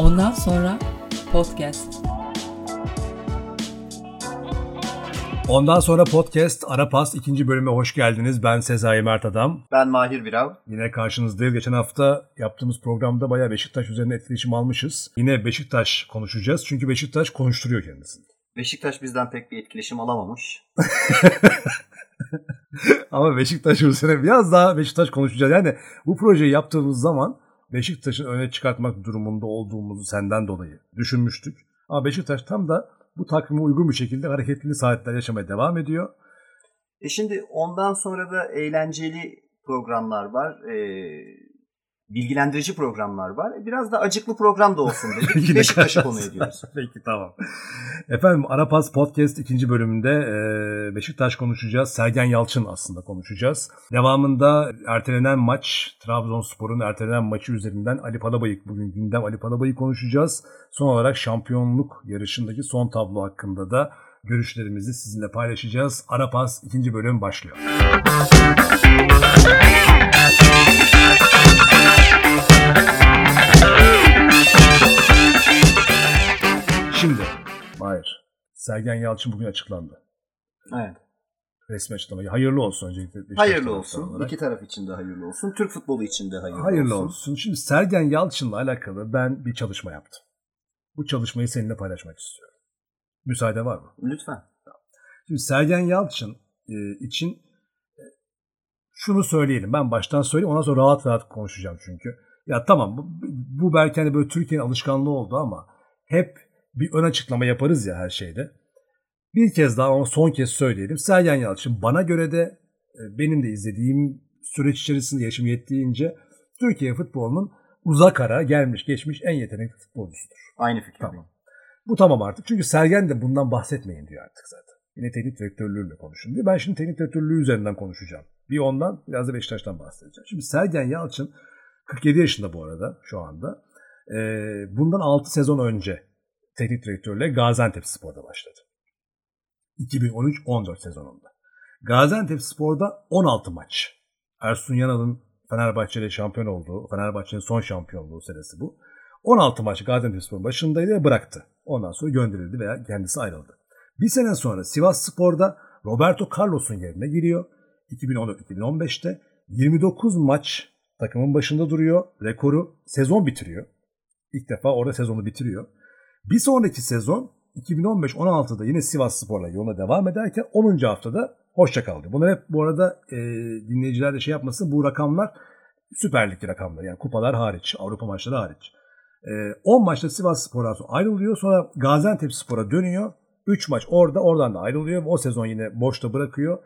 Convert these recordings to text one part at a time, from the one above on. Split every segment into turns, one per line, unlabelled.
Ondan sonra podcast.
Ondan sonra podcast Arapas ikinci bölüme hoş geldiniz. Ben Sezai Mert Adam.
Ben Mahir Birav.
Yine karşınızdayız. Geçen hafta yaptığımız programda bayağı Beşiktaş üzerine etkileşim almışız. Yine Beşiktaş konuşacağız. Çünkü Beşiktaş konuşturuyor kendisini.
Beşiktaş bizden pek bir etkileşim alamamış.
Ama Beşiktaş bu sene biraz daha Beşiktaş konuşacağız. Yani bu projeyi yaptığımız zaman Beşiktaş'ın öne çıkartmak durumunda olduğumuzu senden dolayı düşünmüştük. Ama Beşiktaş tam da bu takvime uygun bir şekilde hareketli saatler yaşamaya devam ediyor.
E şimdi ondan sonra da eğlenceli programlar var. Ee, bilgilendirici programlar var. E, Biraz da acıklı program da olsun dedik.
Yine
Beşiktaş'ı konu ediyoruz.
Peki tamam. Efendim Arapas Podcast ikinci bölümünde e, Beşiktaş konuşacağız. Sergen Yalçın aslında konuşacağız. Devamında ertelenen maç, Trabzonspor'un ertelenen maçı üzerinden Ali Palabayık bugün gündem Ali Palabayık konuşacağız. Son olarak şampiyonluk yarışındaki son tablo hakkında da görüşlerimizi sizinle paylaşacağız. Arapas ikinci bölüm başlıyor. Şimdi, Hayır. Sergen Yalçın bugün açıklandı.
Evet.
Resmi açıklamayı. Hayırlı olsun öncelikle. Beşiktaş
Hayırlı olsun.
olarak.
İki taraf için de hayırlı olsun. Türk futbolu için de hayırlı,
Hayırlı
olsun.
olsun. Şimdi Sergen Yalçın'la alakalı ben bir çalışma yaptım. Bu çalışmayı seninle paylaşmak istiyorum. Müsaade var mı?
Lütfen.
Şimdi Sergen Yalçın e, için şunu söyleyelim. Ben baştan söyleyeyim ondan sonra rahat rahat konuşacağım çünkü. Ya tamam bu, bu belki hani böyle Türkiye'nin alışkanlığı oldu ama hep bir ön açıklama yaparız ya her şeyde. Bir kez daha ama son kez söyleyelim. Sergen Yalçın bana göre de e, benim de izlediğim süreç içerisinde yaşım yettiğince Türkiye futbolunun uzak ara gelmiş geçmiş en yetenekli futbolcusudur.
Aynı fikir.
Tamam. Bu tamam artık. Çünkü Sergen de bundan bahsetmeyin diyor artık zaten. Yine teknik direktörlüğüyle konuşun diyor. Ben şimdi teknik direktörlüğü üzerinden konuşacağım. Bir ondan biraz da Beşiktaş'tan bahsedeceğim. Şimdi Sergen Yalçın 47 yaşında bu arada şu anda. Ee, bundan 6 sezon önce teknik direktörle Gaziantep Spor'da başladı. 2013-14 sezonunda. Gaziantep Spor'da 16 maç. Ersun Yanal'ın Fenerbahçe'yle şampiyon olduğu, Fenerbahçe'nin son şampiyonluğu senesi bu. 16 maç Gaziantep Spor'un başındaydı ve bıraktı. Ondan sonra gönderildi veya kendisi ayrıldı. Bir sene sonra Sivas Spor'da Roberto Carlos'un yerine giriyor. 2014-2015'te 29 maç takımın başında duruyor. Rekoru sezon bitiriyor. İlk defa orada sezonu bitiriyor. Bir sonraki sezon 2015-16'da yine Sivas Spor'la yoluna devam ederken 10. haftada hoşça kaldı. Bunlar hep bu arada e, dinleyiciler de şey yapmasın bu rakamlar Süper Lig rakamları yani kupalar hariç, Avrupa maçları hariç. E, 10 maçta Sivas Spor'dan sonra ayrılıyor. Sonra Gaziantep Spor'a dönüyor. 3 maç orada, oradan da ayrılıyor. O sezon yine boşta bırakıyor.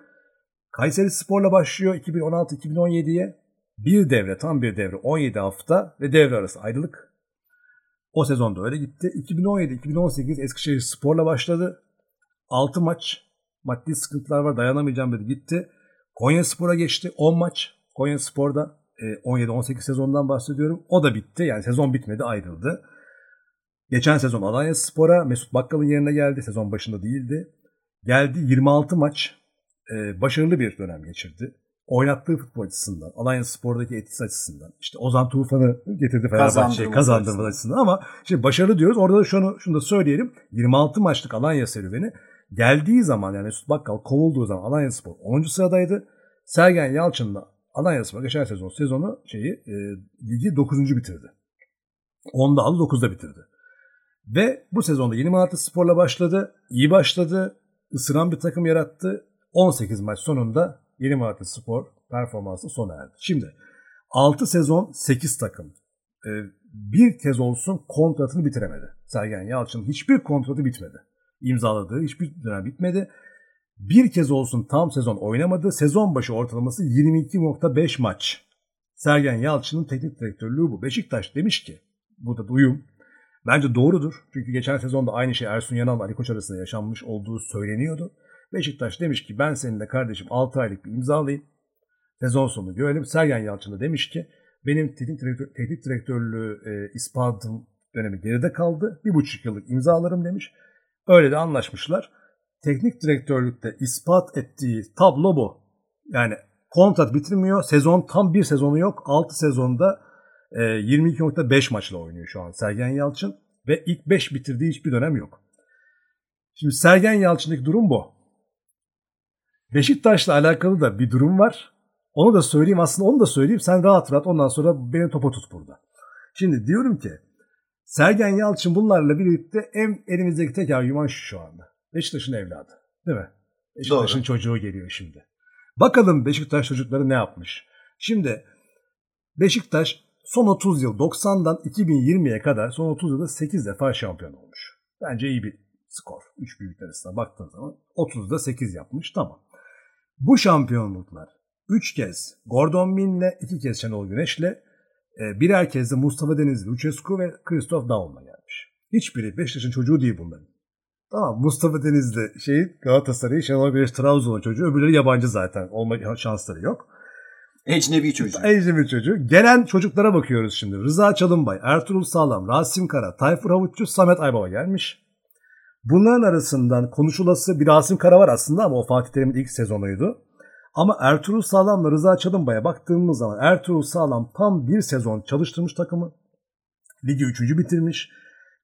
Kayseri Spor'la başlıyor 2016-2017'ye. Bir devre, tam bir devre, 17 hafta ve devre arası ayrılık. O sezonda öyle gitti. 2017-2018 Eskişehir Spor'la başladı. 6 maç. Maddi sıkıntılar var dayanamayacağım dedi gitti. Konya Spor'a geçti. 10 maç. Konya Spor'da e, 17-18 sezondan bahsediyorum. O da bitti. Yani sezon bitmedi ayrıldı. Geçen sezon Alanya Spor'a Mesut Bakkal'ın yerine geldi. Sezon başında değildi. Geldi 26 maç. E, başarılı bir dönem geçirdi. Oynattığı futbol açısından, Alanya Spor'daki etkisi açısından. işte Ozan Tufan'ı getirdi Fenerbahçe'ye
kazandırması
açısından. Ama şimdi başarılı diyoruz. Orada da şunu, şunu da söyleyelim. 26 maçlık Alanya serüveni geldiği zaman yani Mesut Bakkal kovulduğu zaman Alanya Spor 10. sıradaydı. Sergen Yalçın'la Alanya Spor geçen sezon sezonu şeyi e, ligi 9. bitirdi. 10'da aldı 9'da bitirdi. Ve bu sezonda Yeni Malatya Spor'la başladı. İyi başladı. ısıran bir takım yarattı. 18 maç sonunda Yeni Malatya Spor performansı sona erdi. Şimdi 6 sezon 8 takım. Ee, bir kez olsun kontratını bitiremedi. Sergen Yalçın hiçbir kontratı bitmedi. İmzaladığı hiçbir dönem bitmedi. Bir kez olsun tam sezon oynamadı. Sezon başı ortalaması 22.5 maç. Sergen Yalçın'ın teknik direktörlüğü bu. Beşiktaş demiş ki, bu da duyum. Bence doğrudur. Çünkü geçen sezonda aynı şey Ersun Yanal Ali Koç arasında yaşanmış olduğu söyleniyordu. Beşiktaş demiş ki ben seninle kardeşim 6 aylık bir imzalayayım. Sezon sonu görelim. Sergen Yalçın da demiş ki benim teknik, direktör, teknik direktörlüğü e, ispatım dönemi geride kaldı. Bir buçuk yıllık imzalarım demiş. Öyle de anlaşmışlar. Teknik direktörlükte ispat ettiği tablo bu. Yani kontrat bitirmiyor. Sezon tam bir sezonu yok. 6 sezonda E, 22.5 maçla oynuyor şu an Sergen Yalçın ve ilk 5 bitirdiği hiçbir dönem yok. Şimdi Sergen Yalçın'daki durum bu. Beşiktaş'la alakalı da bir durum var. Onu da söyleyeyim aslında onu da söyleyeyim. Sen rahat rahat ondan sonra beni topa tut burada. Şimdi diyorum ki Sergen Yalçın bunlarla birlikte en elimizdeki tek argüman şu şu anda. Beşiktaş'ın evladı. Değil mi? Beşiktaş'ın
Doğru.
çocuğu geliyor şimdi. Bakalım Beşiktaş çocukları ne yapmış? Şimdi Beşiktaş son 30 yıl 90'dan 2020'ye kadar son 30 yılda 8 defa şampiyon olmuş. Bence iyi bir skor. 3 büyük arasında baktığın zaman 30'da 8 yapmış. Tamam. Bu şampiyonluklar 3 kez Gordon Min'le 2 kez Şenol Güneş'le e, birer kez de Mustafa Denizli, Lucescu ve Christoph Daum'la gelmiş. Hiçbiri Beşiktaş'ın çocuğu değil bunların. Tamam Mustafa Denizli şey Galatasaray, Şenol Güneş Trabzon'un çocuğu. Öbürleri yabancı zaten. Olma şansları yok.
Ecnebi çocuğu.
Ecnebi çocuğu. Gelen çocuklara bakıyoruz şimdi. Rıza Çalınbay, Ertuğrul Sağlam, Rasim Kara, Tayfur Havutçu, Samet Aybaba gelmiş. Bunların arasından konuşulası bir Rasim Kara var aslında ama o Fatih Terim'in ilk sezonuydu. Ama Ertuğrul Sağlam'la Rıza Çalınbay'a baktığımız zaman Ertuğrul Sağlam tam bir sezon çalıştırmış takımı. Ligi 3. bitirmiş.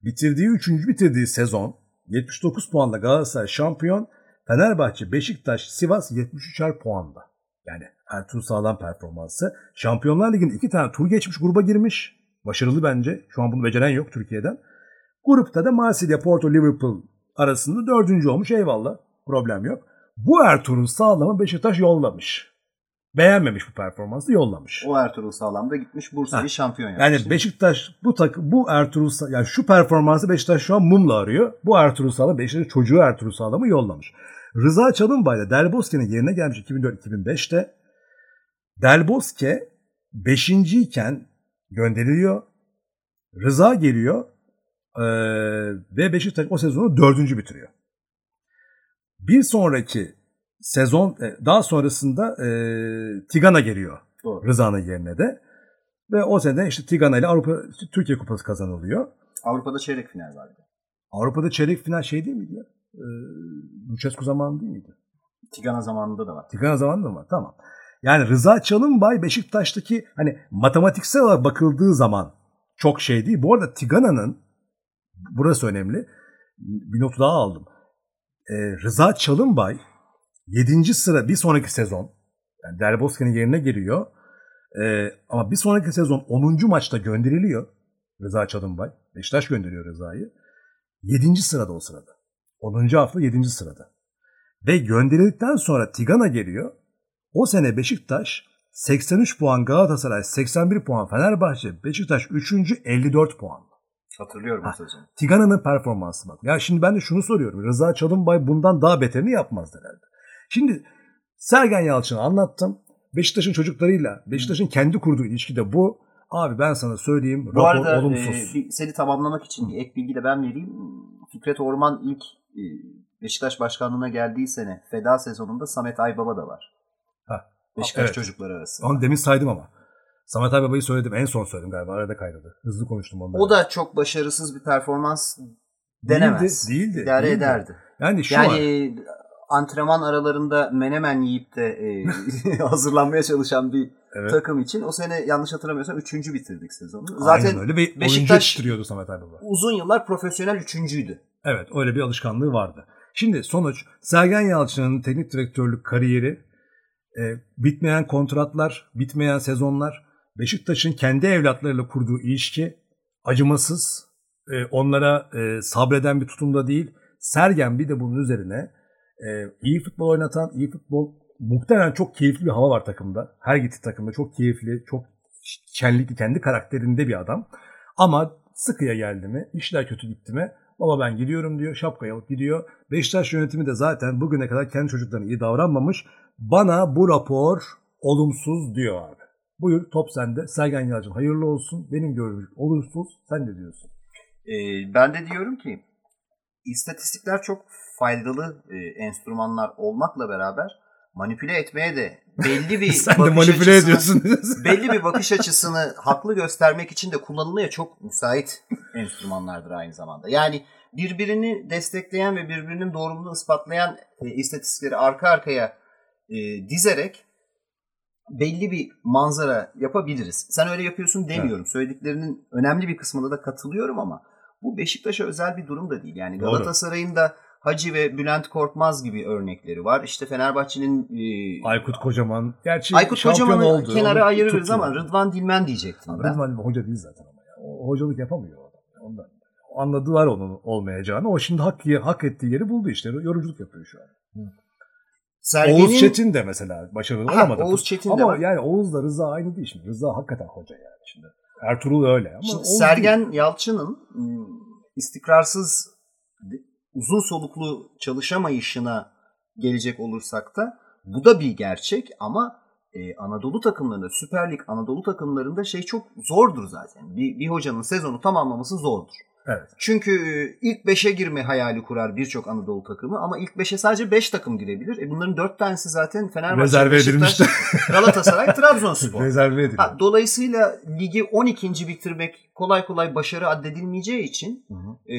Bitirdiği 3. bitirdiği sezon 79 puanla Galatasaray şampiyon. Fenerbahçe, Beşiktaş, Sivas 73'er puanda. Yani Ertuğrul Sağlam performansı. Şampiyonlar Ligi'nin iki tane tur geçmiş gruba girmiş. Başarılı bence. Şu an bunu beceren yok Türkiye'den. Grupta da Marsilya, Porto, Liverpool arasında dördüncü olmuş. Eyvallah. Problem yok. Bu Ertuğrul Sağlam'ı Beşiktaş yollamış. Beğenmemiş bu performansı yollamış.
O Ertuğrul Sağlam da gitmiş Bursa'yı şampiyon yapmış.
Yani Beşiktaş bu tak bu Ertuğrul Sa- yani şu performansı Beşiktaş şu an mumla arıyor. Bu Ertuğrul Sağlam Beşiktaş'ın çocuğu Ertuğrul Sağlam'ı yollamış. Rıza Çalınbay da Del Bosque'nin yerine gelmiş 2004-2005'te. Del Bosque 5. iken gönderiliyor. Rıza geliyor eee, ve Beşiktaş o sezonu 4. bitiriyor. Bir sonraki sezon e, daha sonrasında eee, Tigana geliyor
Doğru.
Rıza'nın yerine de. Ve o sene işte Tigana ile Avrupa Türkiye Kupası kazanılıyor.
Avrupa'da çeyrek final vardı.
Avrupa'da çeyrek final şey değil miydi ya? Ee, Lucescu zamanı değil miydi?
Tigana zamanında da var.
Tigana zamanında mı? Tamam. Yani Rıza Çalınbay Beşiktaş'taki hani matematiksel olarak bakıldığı zaman çok şey değil. Bu arada Tigana'nın burası önemli. Bir notu daha aldım. Ee, Rıza Çalınbay 7. sıra bir sonraki sezon yani Del Bosque'nin yerine giriyor. Ee, ama bir sonraki sezon 10. maçta gönderiliyor. Rıza Çalınbay. Beşiktaş gönderiyor Rıza'yı. 7. sırada o sırada. 10. hafta 7. sırada. Ve gönderildikten sonra Tigana geliyor. O sene Beşiktaş 83 puan Galatasaray, 81 puan Fenerbahçe, Beşiktaş 3. 54 puan.
Hatırlıyorum
Ha.
sezonu.
Tigana'nın performansı bak. Ya şimdi ben de şunu soruyorum. Rıza Çalınbay bundan daha beterini yapmazdı herhalde. Şimdi Sergen Yalçın'ı anlattım. Beşiktaş'ın çocuklarıyla, Beşiktaş'ın kendi kurduğu ilişki de bu. Abi ben sana söyleyeyim.
Bu
rapor
arada
olumsuz.
e, seni tamamlamak için bir ek bilgi de ben vereyim. Fikret Orman ilk e, Beşiktaş başkanlığına geldiği sene feda sezonunda Samet Aybaba da var.
Ha,
Beşiktaş
evet.
çocukları arasında.
Onu demin saydım ama. Samet Aybaba'yı söyledim. En son söyledim galiba. Arada kaynadı. Hızlı konuştum ondan.
O da çok başarısız bir performans denemez.
Değildi, değildi,
İdare
değildi.
ederdi.
Yani şu
yani
an
antrenman aralarında menemen yiyip de e, hazırlanmaya çalışan bir
evet,
takım için o sene yanlış hatırlamıyorsam üçüncü bitirdik sezonu.
aynen
Zaten
öyle. Ve oyuncu
Beşiktaş-
Samet Aybaba.
uzun yıllar profesyonel üçüncüydü.
Evet öyle bir alışkanlığı vardı. Şimdi sonuç Sergen Yalçın'ın teknik direktörlük kariyeri e, bitmeyen kontratlar, bitmeyen sezonlar, Beşiktaş'ın kendi evlatlarıyla kurduğu ilişki acımasız, e, onlara e, sabreden bir tutumda değil. Sergen bir de bunun üzerine e, iyi futbol oynatan, iyi futbol muhtemelen çok keyifli bir hava var takımda. Her gitti takımda çok keyifli, çok şenlikli, kendi karakterinde bir adam. Ama sıkıya geldi mi, işler kötü gitti mi baba ben gidiyorum diyor, şapkayı alıp gidiyor. Beşiktaş yönetimi de zaten bugüne kadar kendi çocuklarına iyi davranmamış. Bana bu rapor olumsuz diyor abi. Buyur top sende. Sergen Yalçın hayırlı olsun. Benim görüşüm olumsuz. Sen de diyorsun.
E, ben de diyorum ki istatistikler çok faydalı e, enstrümanlar olmakla beraber manipüle etmeye de belli bir
Sen de
bakış
manipüle
açısını-
ediyorsun.
belli bir bakış açısını haklı göstermek için de kullanılmaya çok müsait enstrümanlardır aynı zamanda. Yani birbirini destekleyen ve birbirinin doğruluğunu ispatlayan e, istatistikleri arka arkaya e, dizerek belli bir manzara yapabiliriz. Sen öyle yapıyorsun demiyorum. Evet. Söylediklerinin önemli bir kısmında da katılıyorum ama bu Beşiktaş'a özel bir durum da değil. Yani Galatasaray'ın da Hacı ve Bülent Korkmaz gibi örnekleri var. İşte Fenerbahçe'nin
e, Aykut Kocaman. Gerçi
Aykut Kocaman'ı oldu. kenara ayırırız tuttu. ama Rıdvan Dilmen diyecektim
ben. Rıdvan hoca değil zaten ama ya. O, hocalık yapamıyor adam. Ondan. Anladılar onun olmayacağını. O şimdi hak, hak ettiği yeri buldu işte. Yorumculuk yapıyor şu an. Sergen'in... Oğuz Çetin de mesela başarılı ha, olamadı. Oğuz Çetin ama de var. yani Oğuz'la Rıza aynı değil şimdi. Rıza hakikaten hoca yani şimdi. Ertuğrul öyle ama şimdi
Sergen değil. Yalçın'ın ıı, istikrarsız uzun soluklu çalışamayışına gelecek olursak da bu da bir gerçek ama e, Anadolu takımlarında Süper Lig Anadolu takımlarında şey çok zordur zaten. Bir, bir hocanın sezonu tamamlaması zordur.
Evet.
Çünkü e, ilk 5'e girme hayali kurar birçok Anadolu takımı ama ilk 5'e sadece 5 takım girebilir. E bunların 4 tanesi zaten Fenerbahçe,
Rezerve Beşiktaş,
Galatasaray, Trabzonspor.
Rezerve edilmiş.
dolayısıyla ligi 12. bitirmek kolay kolay başarı addedilmeyeceği için hı hı. E,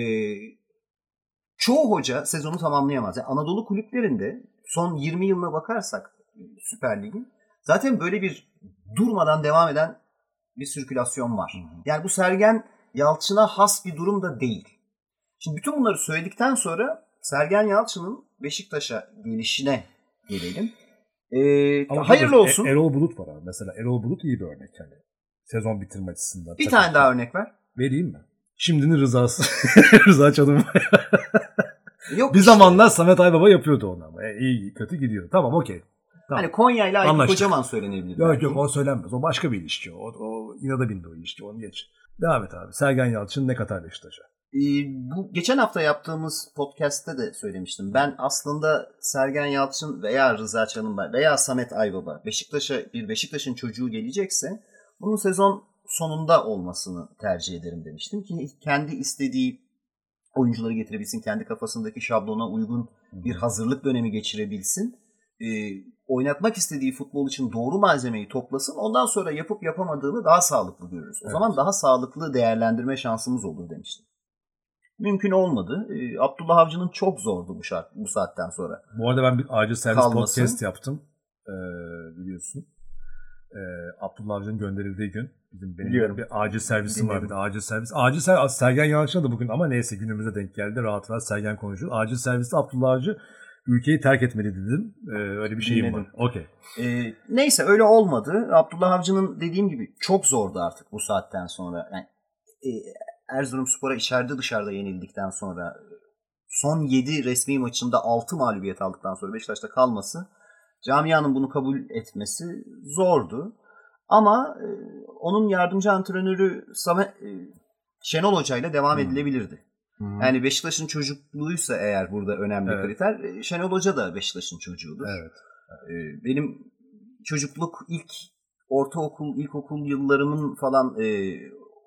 çoğu hoca sezonu tamamlayamaz. Yani Anadolu kulüplerinde son 20 yılına bakarsak e, Süper Lig'in zaten böyle bir durmadan devam eden bir sirkülasyon var. Hı hı. Yani bu Sergen Yalçın'a has bir durum da değil. Şimdi bütün bunları söyledikten sonra Sergen Yalçın'ın Beşiktaş'a gelişine gelelim. Ee, Ama hayırlı olsun.
Erol Bulut var abi. Mesela Erol Bulut iyi bir örnek. Yani. Sezon bitirme açısından.
Bir tane daha örnek ver.
Vereyim mi? Şimdinin rızası. Rıza Çalım. Yok bir işte. zamanlar Samet Aybaba yapıyordu onu ama. E, iyi kötü gidiyor. Tamam okey. Tamam.
Hani Konya ile Aykut Kocaman söylenebilir.
Yok yok o söylenmez. O başka bir ilişki. O, o inada bindi o ilişki. Onu geç. Devam et abi. Sergen Yalçın ne katar Beşiktaş'a?
Ee, bu geçen hafta yaptığımız podcast'te de söylemiştim. Ben aslında Sergen Yalçın veya Rıza Çalınbay veya Samet Aybaba Beşiktaş'a bir Beşiktaş'ın çocuğu gelecekse bunun sezon sonunda olmasını tercih ederim demiştim ki kendi istediği oyuncuları getirebilsin, kendi kafasındaki şablona uygun bir hazırlık dönemi geçirebilsin. E, oynatmak istediği futbol için doğru malzemeyi toplasın. Ondan sonra yapıp yapamadığını daha sağlıklı görürüz. O evet. zaman daha sağlıklı değerlendirme şansımız olur demiştim. Mümkün olmadı. E, Abdullah Avcı'nın çok zordu bu şart bu saatten sonra.
Bu arada ben bir acil servis Kalmasın. podcast yaptım. Ee, biliyorsun. Ee, Abdullah Avcı'nın gönderildiği gün bizim benim Biliyorum. bir acil servisim var bir de acil servis. Acil servis Sergen Yalçın'a da bugün ama neyse günümüze denk geldi. Rahat rahat Sergen konuşuyor. Acil serviste Abdullah Avcı ülkeyi terk etmeli dedim. Ee, öyle bir şeyim Dinledim. var. Okey.
Ee, neyse öyle olmadı. Abdullah Avcı'nın dediğim gibi çok zordu artık bu saatten sonra. Yani, e, Erzurumspor'a içeride dışarıda yenildikten sonra son 7 resmi maçında 6 mağlubiyet aldıktan sonra Beşiktaş'ta kalması camianın bunu kabul etmesi zordu. Ama e, onun yardımcı antrenörü Samet, e, Şenol Hoca ile devam hmm. edilebilirdi. Hmm. Yani Beşiktaş'ın çocukluysa eğer burada önemli evet. kriter, e, Şenol Hoca da Beşiktaş'ın çocuğudur.
Evet.
E, benim çocukluk ilk ortaokul, ilkokul yıllarımın falan e,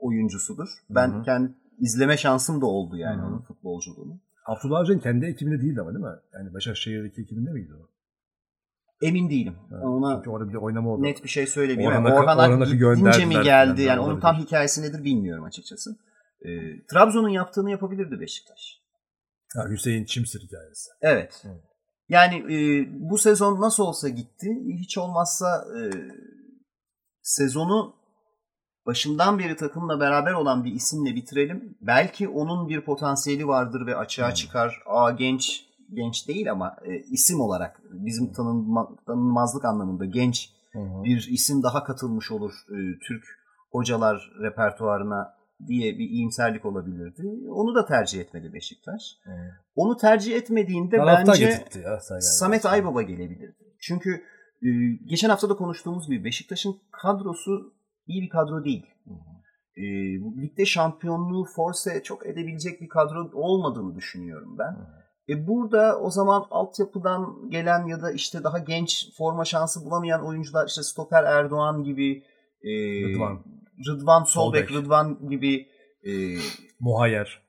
oyuncusudur. Ben Hı-hı. kendi izleme şansım da oldu yani Hı-hı. onun futbolculuğunu.
Abdullah Avcı'nın kendi ekibinde değildi ama değil mi? Yani Başakşehir'deki ekibinde miydi o?
Emin değilim.
Evet. Ona Çünkü orada bir oynama oldu.
Net bir şey söyleyeyim. Orhan, Orhan Ak gidince mi geldi? Yani onun tam hikayesi nedir bilmiyorum açıkçası. E, Trabzon'un yaptığını yapabilirdi Beşiktaş.
Ha, Hüseyin Çimsir hikayesi.
Evet. evet. Yani e, bu sezon nasıl olsa gitti. Hiç olmazsa e, sezonu başından beri takımla beraber olan bir isimle bitirelim. Belki onun bir potansiyeli vardır ve açığa hmm. çıkar. Aa genç genç değil ama e, isim olarak bizim tanınma, tanınmazlık anlamında genç hmm. bir isim daha katılmış olur e, Türk hocalar repertuarına diye bir iyimserlik olabilirdi. Onu da tercih etmedi Beşiktaş. Hmm. Onu tercih etmediğinde Tarafta bence ya, Samet Aybaba gelebilirdi. Çünkü e, geçen hafta da konuştuğumuz gibi Beşiktaş'ın kadrosu iyi bir kadro değil. E, ligde şampiyonluğu force çok edebilecek bir kadro olmadığını düşünüyorum ben. E burada o zaman altyapıdan gelen ya da işte daha genç forma şansı bulamayan oyuncular işte Stoper Erdoğan gibi e, Rıdvan, Rıdvan Solbek, Solbek. Rıdvan gibi e,
Muhayyer.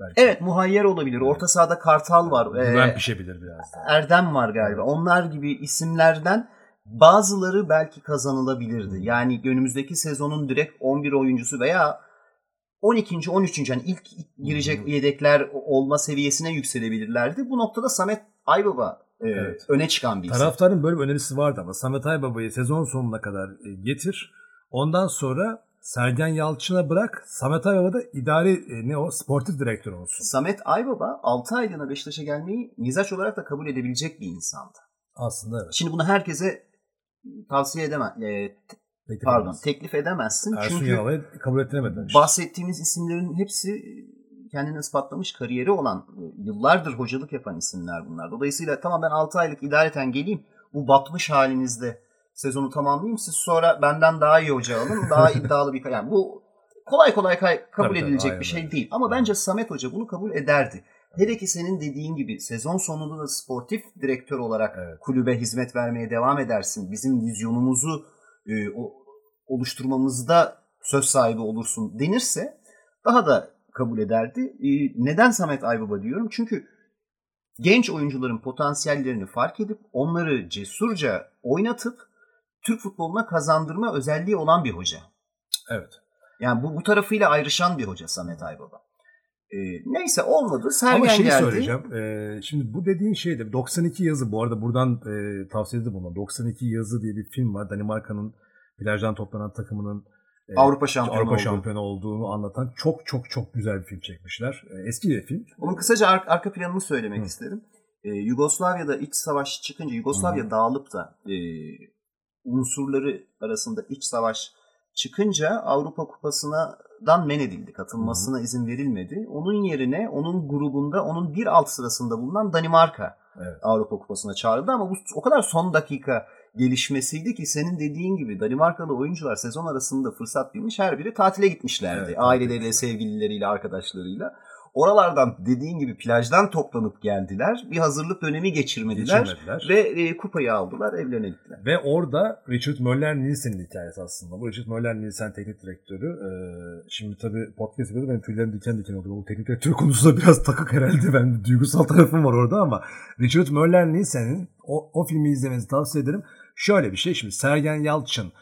Belki. Evet muhayyer olabilir. Orta sahada Kartal var.
Güven ee, pişebilir biraz
daha. Erdem var galiba. Onlar gibi isimlerden bazıları belki kazanılabilirdi. Yani önümüzdeki sezonun direkt 11 oyuncusu veya 12. 13. yani ilk girecek yedekler olma seviyesine yükselebilirlerdi. Bu noktada Samet Aybaba e,
Evet.
öne çıkan bir isim.
Taraftarın böyle bir önerisi vardı ama Samet Aybaba'yı sezon sonuna kadar e, getir. Ondan sonra Sergen Yalçın'a bırak. Samet Aybaba da idari e, ne o sportif direktör olsun.
Samet Aybaba 6 aylığına Beşiktaş'a gelmeyi mizaç olarak da kabul edebilecek bir insandı.
Aslında evet.
Şimdi bunu herkese tavsiye edemem. e,
Teklif
pardon,
edemez.
teklif edemezsin.
Ersun
Çünkü
Yanal'ı kabul ettiremediler. işte.
bahsettiğimiz isimlerin hepsi kendini ispatlamış kariyeri olan, e, yıllardır hocalık yapan isimler bunlar. Dolayısıyla tamam ben 6 aylık idareten geleyim. Bu batmış halinizde sezonu tamamlayayım. Siz sonra benden daha iyi hoca alın. Daha iddialı bir yani bu kolay kolay kabul
Tabii, tabii,
edilecek
aynen
bir şey değil. Ama bence Samet Hoca bunu kabul ederdi. Hele ki senin dediğin gibi sezon sonunda da sportif direktör olarak
Evet.
kulübe hizmet vermeye devam edersin. Bizim vizyonumuzu e, o- oluşturmamızda söz sahibi olursun denirse daha da kabul ederdi. E, neden Samet Aybaba diyorum? Çünkü genç oyuncuların potansiyellerini fark edip onları cesurca oynatıp Türk futboluna kazandırma özelliği olan bir hoca.
Evet.
Yani bu, bu tarafıyla ayrışan bir hoca Samet Aybaba. E, neyse olmadı. Sergen
Ama şeyi
geldi.
söyleyeceğim. Ee, şimdi bu dediğin şey de 92 yazı bu arada buradan e, tavsiye edildi buna. 92 yazı diye bir film var. Danimarka'nın plajdan toplanan takımının e,
Avrupa şampiyonu
Avrupa
oldu.
şampiyonu olduğunu anlatan çok çok çok güzel bir film çekmişler. E, eski bir film.
Onun kısaca ar- arka planını söylemek
Hı.
isterim. Ee, Yugoslavya'da iç savaş çıkınca, Yugoslavya dağılıp da e, unsurları arasında iç savaş çıkınca Avrupa Kupası'nadan men edildi. Katılmasına izin verilmedi. Onun yerine onun grubunda onun bir alt sırasında bulunan Danimarka
Evet.
Avrupa Kupası'na çağrıldı ama bu o kadar son dakika gelişmesiydi ki senin dediğin gibi Danimarkalı oyuncular sezon arasında fırsat bilmiş her biri tatile gitmişlerdi.
Evet,
Aileleriyle, sevgilileriyle, arkadaşlarıyla. Oralardan dediğin gibi plajdan toplanıp geldiler. Bir hazırlık dönemi geçirmediler.
Geçirmediler.
Ve e, kupayı aldılar, evlerine gittiler.
Ve orada Richard Möller-Nielsen'in hikayesi aslında. Bu Richard Möller-Nielsen teknik direktörü. e, şimdi tabii podcast yapıyordu. Benim tüylerim diken diken oldu. Bu teknik direktör konusunda biraz takık herhalde. Ben duygusal tarafım var orada ama Richard Möller-Nielsen'in o, o filmi izlemenizi tavsiye ederim. Şöyle bir şey. Şimdi Sergen Yalçın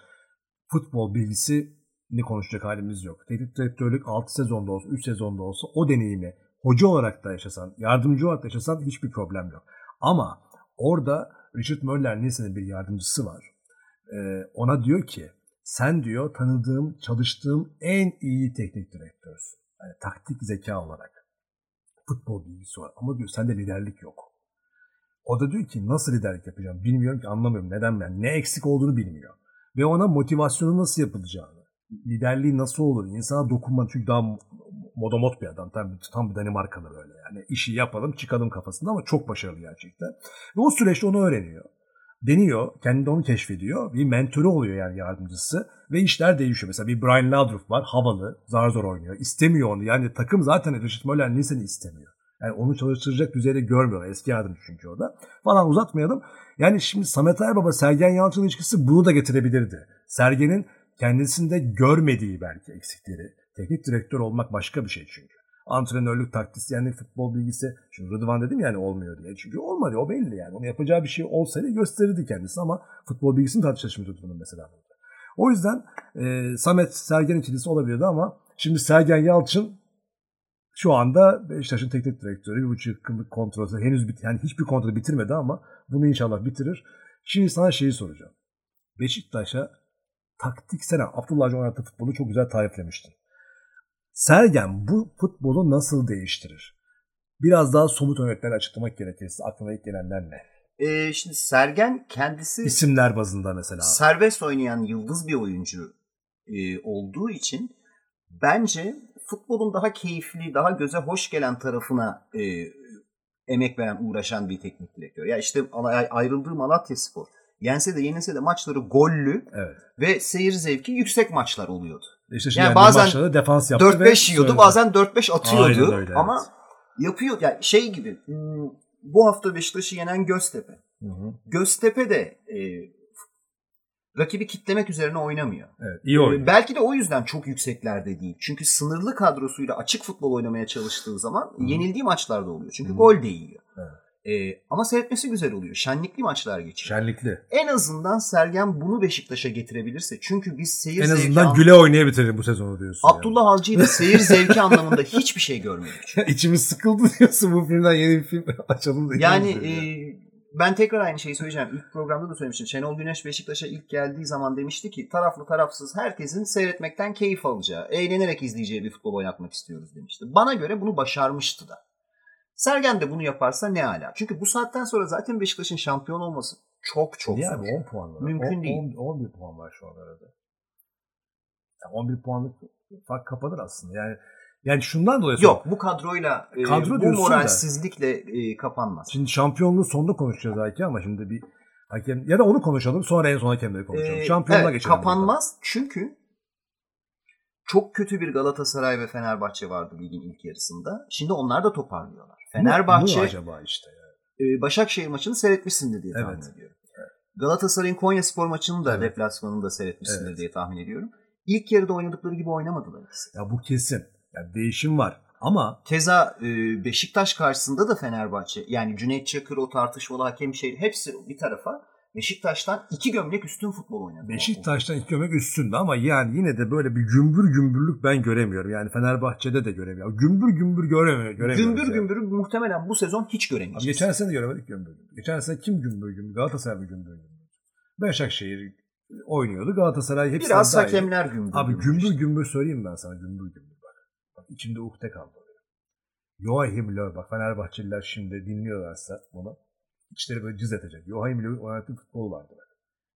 futbol bilgisi ne konuşacak halimiz yok. Teknik direktörlük 6 sezonda olsa, 3 sezonda olsa o deneyimi hoca olarak da yaşasan, yardımcı olarak da yaşasan hiçbir problem yok. Ama orada Richard Möller Nielsen'in bir yardımcısı var. Ee, ona diyor ki sen diyor tanıdığım, çalıştığım en iyi teknik direktörsün. Yani taktik zeka olarak. Futbol bilgisi var. Ama diyor sende liderlik yok. O da diyor ki nasıl liderlik yapacağım bilmiyorum ki anlamıyorum. Neden ben? Ne eksik olduğunu bilmiyor. Ve ona motivasyonu nasıl yapılacağını, liderliği nasıl olur, insana dokunma çünkü daha modomot bir adam. Tam, tam bir Danimarkalı böyle yani. işi yapalım çıkalım kafasında ama çok başarılı gerçekten. Ve o süreçte onu öğreniyor. Deniyor, kendi onu keşfediyor. Bir mentörü oluyor yani yardımcısı. Ve işler değişiyor. Mesela bir Brian Laudrup var, havalı, zar zor oynuyor. İstemiyor onu. Yani takım zaten Richard Möller Nielsen'i istemiyor. Yani onu çalıştıracak düzeyde görmüyorlar. Eski yardımcı çünkü o da. Falan uzatmayalım. Yani şimdi Samet Aybaba, Sergen Yalçın ilişkisi bunu da getirebilirdi. Sergen'in kendisinde görmediği belki eksikleri. Teknik direktör olmak başka bir şey çünkü. Antrenörlük, taktisyenlik, futbol bilgisi. Şimdi Rıdvan dedim yani olmuyor diye. Çünkü olmadı o belli yani. Onu yapacağı bir şey olsaydı gösterirdi kendisi ama futbol bilgisini tartışmıştı Rıdvan'ın mesela. O yüzden e, Samet Sergen ikilisi olabilirdi ama şimdi Sergen Yalçın şu anda Beşiktaş'ın teknik direktörü. Bir buçuk yıllık kontrolü henüz bit yani hiçbir kontrolü bitirmedi ama bunu inşallah bitirir. Şimdi sana şeyi soracağım. Beşiktaş'a taktiksel Abdullah Avcı oynattığı futbolu çok güzel tariflemiştin. Sergen bu futbolu nasıl değiştirir? Biraz daha somut örnekler açıklamak gerekirse aklına ilk gelenler ne?
E, şimdi Sergen kendisi
İsimler bazında mesela.
serbest oynayan yıldız bir oyuncu e, olduğu için bence futbolun daha keyifli, daha göze hoş gelen tarafına e, emek veren, uğraşan bir teknik direktör. Ya işte ay- ayrıldığı Malatya Spor. Yense de yenilse de maçları gollü
Evet.
ve seyir zevki yüksek maçlar oluyordu.
Beşiktaş'ın
Yani bazen
defans yaptı
4-5
ve
yiyordu,
söyledi.
bazen 4-5 atıyordu.
Öyle, evet.
Ama yapıyor. Yani şey gibi hmm, bu hafta Beşiktaş'ı yenen Göztepe.
Hı hı.
Göztepe de e, rakibi kitlemek üzerine oynamıyor.
Evet, iyi oynuyor.
Belki de o yüzden çok yükseklerde değil. Çünkü sınırlı kadrosuyla açık futbol oynamaya çalıştığı zaman
Hı.
yenildiği maçlarda oluyor. Çünkü
Hı.
gol de yiyor.
Evet.
Ee, ama seyretmesi güzel oluyor. Şenlikli maçlar geçiyor.
Şenlikli.
En azından Sergen bunu Beşiktaş'a getirebilirse. Çünkü biz seyir
En
zevki
azından
an-
güle oynaya bitirelim bu sezonu diyorsun.
Abdullah Avcı'yla seyir zevki anlamında hiçbir şey görmedik.
yani. İçimiz sıkıldı diyorsun bu filmden yeni bir film açalım da.
Yani e, ben tekrar aynı şeyi söyleyeceğim. İlk programda da söylemiştim. Şenol Güneş Beşiktaş'a ilk geldiği zaman demişti ki taraflı tarafsız herkesin seyretmekten keyif alacağı, eğlenerek izleyeceği bir futbol oynatmak istiyoruz demişti. Bana göre bunu başarmıştı da. Sergen de bunu yaparsa ne ala. Çünkü bu saatten sonra zaten Beşiktaş'ın şampiyon olması çok çok
Niye
zor.
abi 10 puan var.
Mümkün
On-
değil.
on- 11 puan var şu an arada. Yani 11 puanlık fark kapanır aslında. Yani yani şundan dolayı
Yok bu kadroyla e,
Kadro
bu
diyorsun da.
moralsizlikle e, kapanmaz.
Şimdi şampiyonluğu sonunda konuşacağız belki ama şimdi bir hakem ya da onu konuşalım sonra en son hakemleri konuşalım.
Ee,
Şampiyonluğa
evet,
geçelim.
Kapanmaz çünkü çok kötü bir Galatasaray ve Fenerbahçe vardı ligin ilk yarısında. Şimdi onlar da toparlıyorlar.
Bu-
Fenerbahçe
Bu, acaba işte ya.
e, Başakşehir maçını seyretmişsindir diye tahmin
Evet.
ediyorum. Galatasaray'ın Konya Spor maçını da
Evet.
deplasmanını da seyretmişsindir
Evet.
diye tahmin ediyorum. İlk yarıda oynadıkları gibi oynamadılar ikisi.
Ya bu kesin. Yani değişim var. Ama
Keza e, Beşiktaş karşısında da Fenerbahçe yani Cüneyt Çakır o tartışmalı hakem şey hepsi bir tarafa Beşiktaş'tan iki gömlek üstün futbol oynadı.
Beşiktaş'tan iki gömlek üstünde ama yani yine de böyle bir gümbür gümbürlük ben göremiyorum. Yani Fenerbahçe'de de göremiyorum. Gümbür gümbür göremiyor, göremiyoruz.
Gümbür
yani.
gümbürü muhtemelen bu sezon hiç
Abi
göremeyeceğiz.
geçen sene de göremedik gümbür. Geçen sene kim gümbür gümbür? Galatasaray mı gümbür gümbür? Başakşehir oynuyordu. Galatasaray hepsinden
Biraz hakemler gümbür
Abi
gümbür
gümbür
işte.
gümbür söyleyeyim ben sana gümbür gümbür bak. Bak içimde ukde kaldı. Joachim Löw bak Fenerbahçeliler şimdi dinliyorlarsa bunu içleri böyle cız edecek. Joachim Löw'ün oynattığı futbol vardı.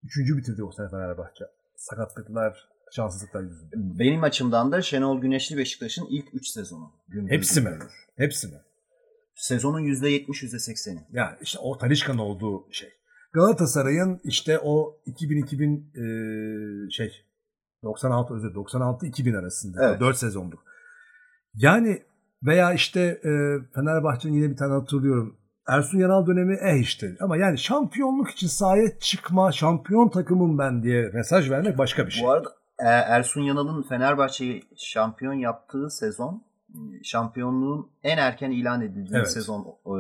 Üçüncü bitirdi o sene Fenerbahçe. Sakatlıklar, şanssızlıklar yüzünden.
Benim açımdan da Şenol Güneşli Beşiktaş'ın ilk 3 sezonu.
Hepsi mi? Hepsi mi?
Sezonun %70 %80'i.
Yani işte o Talişka'nın olduğu şey. Galatasaray'ın işte o 2000-2000 e, şey 96 özür 96-2000 arasında
Evet.
4 sezonluk. Yani veya işte e, Fenerbahçe'nin yine bir tane hatırlıyorum. Ersun Yanal dönemi eh işte. Ama yani şampiyonluk için sahaya çıkma, şampiyon takımım ben diye mesaj vermek başka bir şey.
Bu arada e, Ersun Yanal'ın Fenerbahçe'yi şampiyon yaptığı sezon şampiyonluğun en erken ilan edildiği
Evet.
sezon e,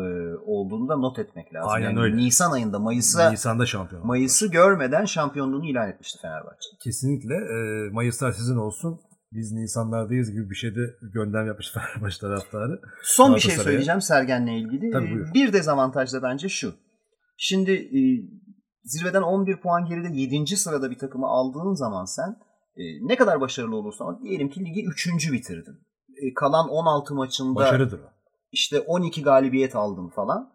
olduğunda not etmek lazım.
Aynen
yani
öyle.
Nisan ayında Mayıs'a
Nisan'da şampiyon.
Mayıs'ı görmeden şampiyonluğunu ilan etmişti Fenerbahçe.
Kesinlikle e, Mayıslar sizin olsun. Biz Nisanlardayız gibi bir şeyde göndem yapmış Fenerbahçe taraftarı.
Son bir şey söyleyeceğim Sergen'le ilgili.
Tabii,
Ee,
buyur.
bir dezavantaj da bence şu. Şimdi e, zirveden 11 puan geride 7. sırada bir takımı aldığın zaman sen e, ne kadar başarılı olursan ol, diyelim ki ligi 3. bitirdin. E, kalan 16 maçında
Başarıdır
işte 12 galibiyet aldın falan.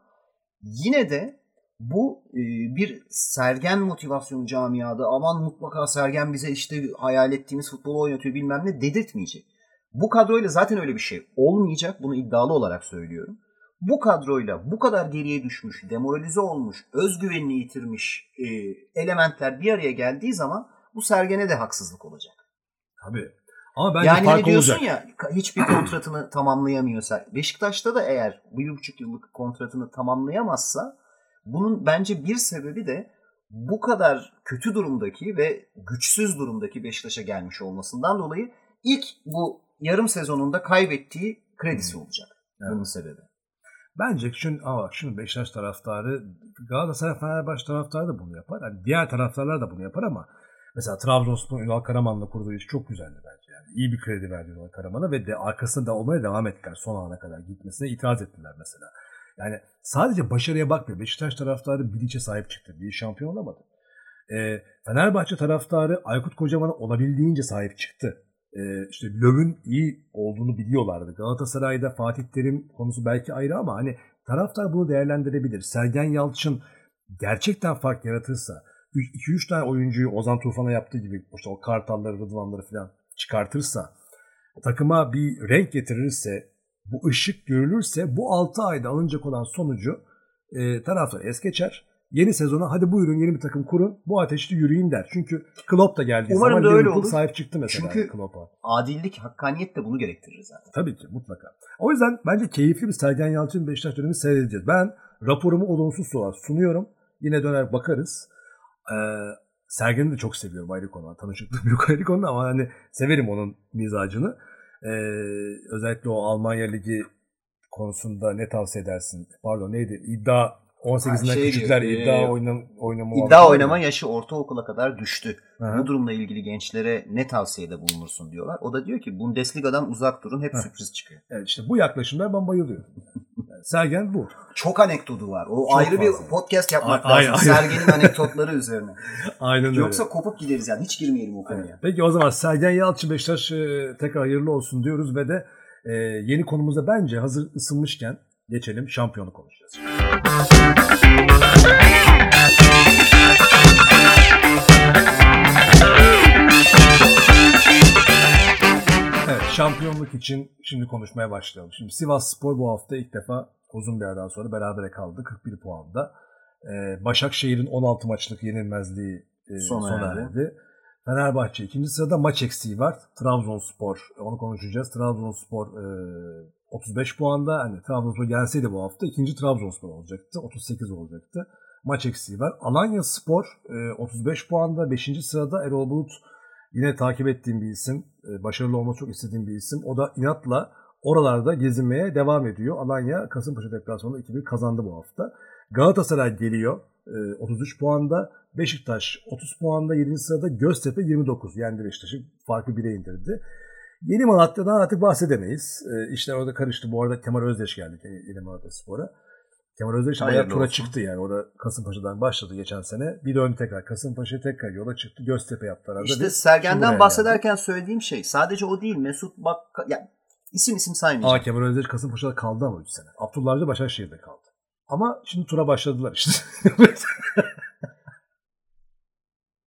Yine de bu e, bir sergen motivasyonu camiada aman mutlaka sergen bize işte hayal ettiğimiz futbolu oynatıyor bilmem ne dedirtmeyecek. Bu kadroyla zaten öyle bir şey olmayacak. Bunu iddialı olarak söylüyorum. Bu kadroyla bu kadar geriye düşmüş, demoralize olmuş, özgüvenini yitirmiş e, elementler bir araya geldiği zaman bu sergene de haksızlık olacak.
Tabii. Ama bence
yani hani
fark
diyorsun
olacak.
ya hiçbir kontratını tamamlayamıyorsa Beşiktaş'ta da eğer bir buçuk yıllık kontratını tamamlayamazsa bunun bence bir sebebi de bu kadar kötü durumdaki ve güçsüz durumdaki Beşiktaş'a gelmiş olmasından dolayı ilk bu yarım sezonunda kaybettiği kredisi olacak.
Evet.
Bunun sebebi.
Bence şunu, ama bak şunu Beşiktaş taraftarı, Galatasaray Fenerbahçe taraftarı da bunu yapar. Yani diğer taraftarlar da bunu yapar ama mesela Trabzonspor Ünal Karaman'la kurduğu iş çok güzeldi bence. Yani iyi bir kredi verdi Ünal Karaman'a ve de arkasında da olmaya devam ettiler. Son ana kadar gitmesine itiraz ettiler mesela. Yani sadece başarıya bakmıyor. Beşiktaş taraftarı Bilic'e sahip çıktı. Bir şampiyon olamadı. Ee, Fenerbahçe taraftarı Aykut Kocaman'a olabildiğince sahip çıktı. Ee, işte Löw'ün iyi olduğunu biliyorlardı. Galatasaray'da Fatih Terim konusu belki ayrı ama hani taraftar bunu değerlendirebilir. Sergen Yalçın gerçekten fark yaratırsa 2-3 tane oyuncuyu Ozan Tufan'a yaptığı gibi işte o Kartalları, Rıdvanları falan çıkartırsa takıma bir renk getirirse bu ışık görülürse bu 6 ayda alınacak olan sonucu e, taraftar es geçer. Yeni sezona hadi buyurun yeni bir takım kurun. Bu ateşli yürüyün der. Çünkü Klopp da geldiği
Umarım
zaman
da öyle olur.
sahip çıktı mesela
Çünkü-
Klopp'a.
Adillik, hakkaniyet de bunu gerektirir zaten.
Tabii ki mutlaka. O yüzden bence keyifli bir Sergen Yalçın Beşiktaş dönemi seyredeceğiz. Ben raporumu olumsuz olarak sunuyorum. Yine döner bakarız. Ee, Sergen'i de çok seviyorum ayrı konu. Tanışıklığım yok ayrı konu ama hani severim onun mizacını. Ee, özellikle o Almanya Ligi konusunda ne tavsiye edersin? Pardon neydi? İddia 18'inden
Ha, şey
küçükler
diyor,
iddia
e,
oynam, oynama
İddia oynama yaşı ortaokula kadar düştü.
Hı hı.
Bu durumla ilgili gençlere ne tavsiyede bulunursun diyorlar. O da diyor ki Bundesliga'dan uzak durun hep
Heh.
sürpriz çıkıyor.
Evet işte bu yaklaşımlar ben bayılıyorum. Sergen bu.
Çok anekdotu var. O
Çok
ayrı
fazla.
bir podcast yapmak
A-
lazım.
ay-
Sergen'in anekdotları üzerine.
Aynen öyle.
Yoksa kopup gideriz yani. Hiç girmeyelim o konuya.
Peki o zaman Sergen Yalçın Beşiktaş e, tekrar hayırlı olsun diyoruz ve de e, yeni konumuza bence hazır ısınmışken geçelim şampiyonu konuşacağız. Evet şampiyonluk için şimdi konuşmaya başlayalım. Şimdi Sivas Spor bu hafta ilk defa uzun bir aradan sonra berabere kaldı 41 puanda. Ee, Başakşehir'in 16 maçlık yenilmezliği e,
Sona
sona,
erdi.
erdi. Fenerbahçe ikinci sırada maç eksiği var. Trabzonspor onu konuşacağız. Trabzonspor e, 35 puanda. Hani Trabzonspor gelseydi bu hafta ikinci Trabzonspor olacaktı. 38 olacaktı. Maç eksiği var. Alanya Spor e, 35 puanda. 5. sırada Erol Bulut yine takip ettiğim bir isim. E, başarılı olması çok istediğim bir isim. O da inatla oralarda gezinmeye devam ediyor. Alanya Kasımpaşa deplasmanında 2-1 kazandı bu hafta. Galatasaray geliyor. e, 33 puanda. Beşiktaş 30 puanda. 7. sırada Göztepe 29. Yendi Beşiktaş'ı. Farkı 1'e indirdi. Yeni Malatya'dan artık bahsedemeyiz. E, işler orada karıştı. Bu arada Kemal Özdeş geldi Yeni Malatya Spor'a. Kemal Özdeş bayağı tura
olsun.
çıktı yani. O da Kasımpaşa'dan başladı geçen sene. Bir döndü tekrar. Kasımpaşa tekrar yola çıktı. Göztepe yaptı arada.
İşte Sergen'den bahsederken söylediğim şey sadece o değil. Mesut bak ya isim isim saymayacağım.
Aa Kemal Özdeş Kasımpaşa'da kaldı ama 3 sene. Abdullah Avcı Başakşehir'de kaldı. Ama şimdi tura başladılar işte.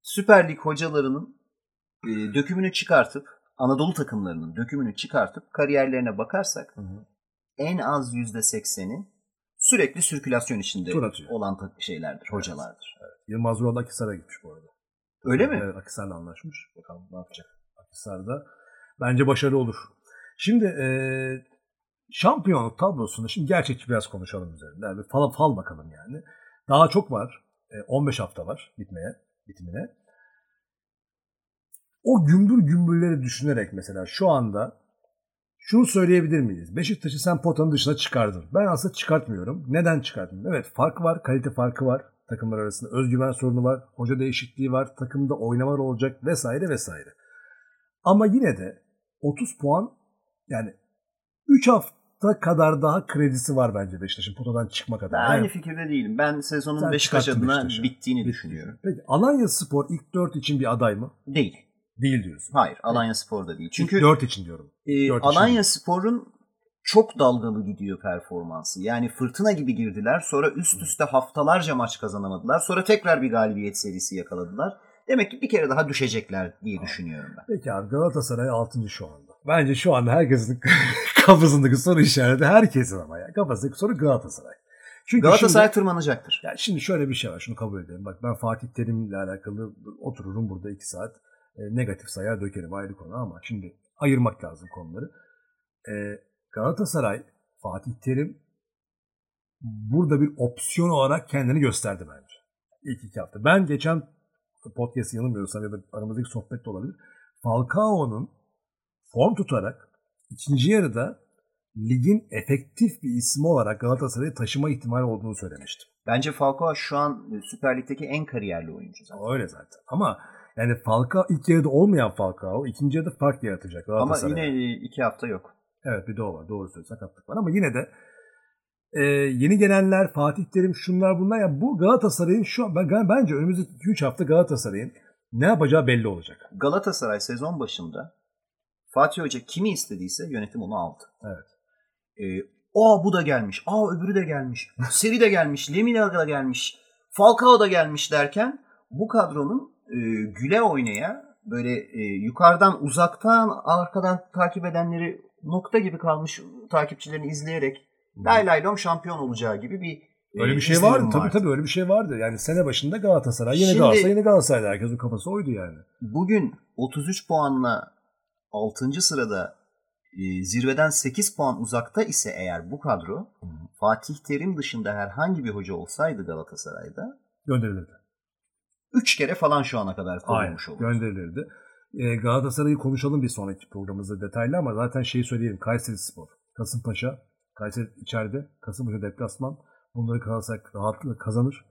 Süper Lig hocalarının e, dökümünü çıkartıp Anadolu takımlarının dökümünü çıkartıp kariyerlerine bakarsak en az yüzde sekseni sürekli sirkülasyon içinde olan şeylerdir, hocalardır.
Yılmaz Vural Akhisar'a gitmiş bu arada.
Öyle mi?
Evet Akhisar'la anlaşmış. Bakalım ne yapacak Akhisar'da. Bence başarılı olur. Şimdi e, şampiyonluk tablosunda şimdi gerçekçi biraz konuşalım üzerinde. Yani bir fal, fal bakalım yani. Daha çok var. E, 15 hafta var bitmeye, bitimine. O gümbür gümbürleri düşünerek mesela şu anda şunu söyleyebilir miyiz? Beşiktaş'ı sen potanın dışına çıkardın. Ben aslında çıkartmıyorum. Neden çıkarttın? Evet fark var, kalite farkı var takımlar arasında. Özgüven sorunu var, hoca değişikliği var, takımda oynamalar olacak vesaire vesaire. Ama yine de 30 puan yani 3 hafta kadar daha kredisi var bence Beşiktaş'ın potadan çıkma kadar.
Ben
Yani
aynı fikirde değilim. Ben sezonun
Sen
Beşiktaş adına
Beşiktaş'ı.
bittiğini
Bitti.
düşünüyorum.
Peki Alanya Spor ilk 4 için bir aday mı?
Değil.
Değil diyorsun.
Hayır. Alanya Spor'da değil.
Çünkü
Çünkü
4 için diyorum.
e,
dört için
Alanya
değil.
Spor'un çok dalgalı gidiyor performansı. Yani fırtına gibi girdiler. Sonra üst üste haftalarca maç kazanamadılar. Sonra tekrar bir galibiyet serisi yakaladılar. Demek ki bir kere daha düşecekler diye düşünüyorum ben.
Peki abi Galatasaray 6. şu anda. Bence şu anda herkesin kafasındaki soru işareti herkesin ama ya. Kafasındaki soru Galatasaray. Çünkü
Galatasaray
şimdi,
tırmanacaktır.
yani şimdi şöyle bir şey var şunu kabul edelim. Bak ben Fatih Terim'le alakalı otururum burada 2 saat. E, negatif sayar dökerim ayrı konu ama şimdi ayırmak lazım konuları. E, Galatasaray, Fatih Terim burada bir opsiyon olarak kendini gösterdi bence. İlk iki hafta. Ben geçen podcast yanılmıyorsam ya da aramızdaki sohbet de olabilir. Falcao'nun form tutarak ikinci yarıda ligin efektif bir ismi olarak Galatasaray'ı taşıma ihtimali olduğunu söylemiştim.
Bence Falcao şu an Süper Lig'deki en kariyerli oyuncu zaten.
Öyle zaten. Ama yani Falcao ilk yarıda olmayan Falcao ikinci yarıda fark yaratacak
Ama yine e, iki hafta yok.
Evet bir de o var. Doğru söylüyorsun. Sakatlık var ama yine de e, yeni gelenler, Fatih Terim şunlar bunlar. ya bu Galatasaray'ın şu an ben, bence önümüzdeki 2-3 hafta Galatasaray'ın ne yapacağı belli olacak.
Galatasaray sezon başında Fatih Hoca kimi istediyse yönetim onu aldı.
Evet.
Ee, aa bu da gelmiş, aa öbürü de gelmiş, Seri de gelmiş, Lemina da gelmiş, Falcao da gelmiş derken bu kadronun e, güle oynaya böyle e, yukarıdan uzaktan arkadan takip edenleri nokta gibi kalmış takipçilerini izleyerek lay lay lom şampiyon olacağı gibi bir e,
Öyle bir şey vardı. Tabii tabii öyle bir şey vardı. Yani sene başında Galatasaray, yeni
Şimdi-
Galatasaray, yeni Galatasaray herkesin kafası oydu yani.
Bugün 33 puanla 6. sırada e, zirveden 8 puan uzakta ise eğer bu kadro Fatih Terim dışında herhangi bir hoca olsaydı Galatasaray'da
Gönderilirdi.
3 kere falan şu ana kadar
Aynen.
kovulmuş olurdu.
Gönderilirdi. Ee, Galatasaray'ı konuşalım bir sonraki programımızda detaylı ama zaten şeyi söyleyelim. Kayseri Spor, Kasımpaşa, Kayseri içeride, Kasımpaşa deplasman. Bunları Galatasaray rahatlıkla kazanır.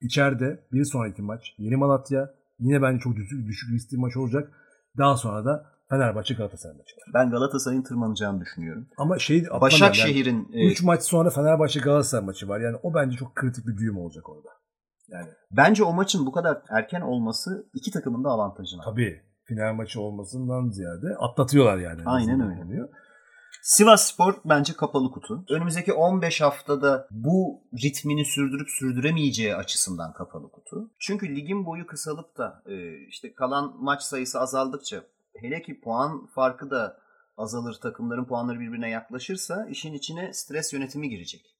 İçeride bir sonraki maç Yeni Malatya. Yine bence çok düşük, düşük riskli maç olacak. Daha sonra da Fenerbahçe Galatasaray maçı.
Ben Galatasaray'ın tırmanacağını düşünüyorum.
Ama şey
Başakşehir'in
yani, 3 maç sonra Fenerbahçe Galatasaray maçı var. Yani o bence çok kritik bir düğüm olacak orada. Yani
bence o maçın bu kadar erken olması iki takımın da avantajına.
Tabii. Final maçı olmasından ziyade atlatıyorlar yani.
Aynen öyle. Oluyor. Sivas Spor bence kapalı kutu. Önümüzdeki 15 haftada bu ritmini sürdürüp sürdüremeyeceği açısından kapalı kutu. Çünkü ligin boyu kısalıp da e, işte kalan maç sayısı azaldıkça hele ki puan farkı da azalır takımların puanları birbirine yaklaşırsa işin içine stres yönetimi girecek.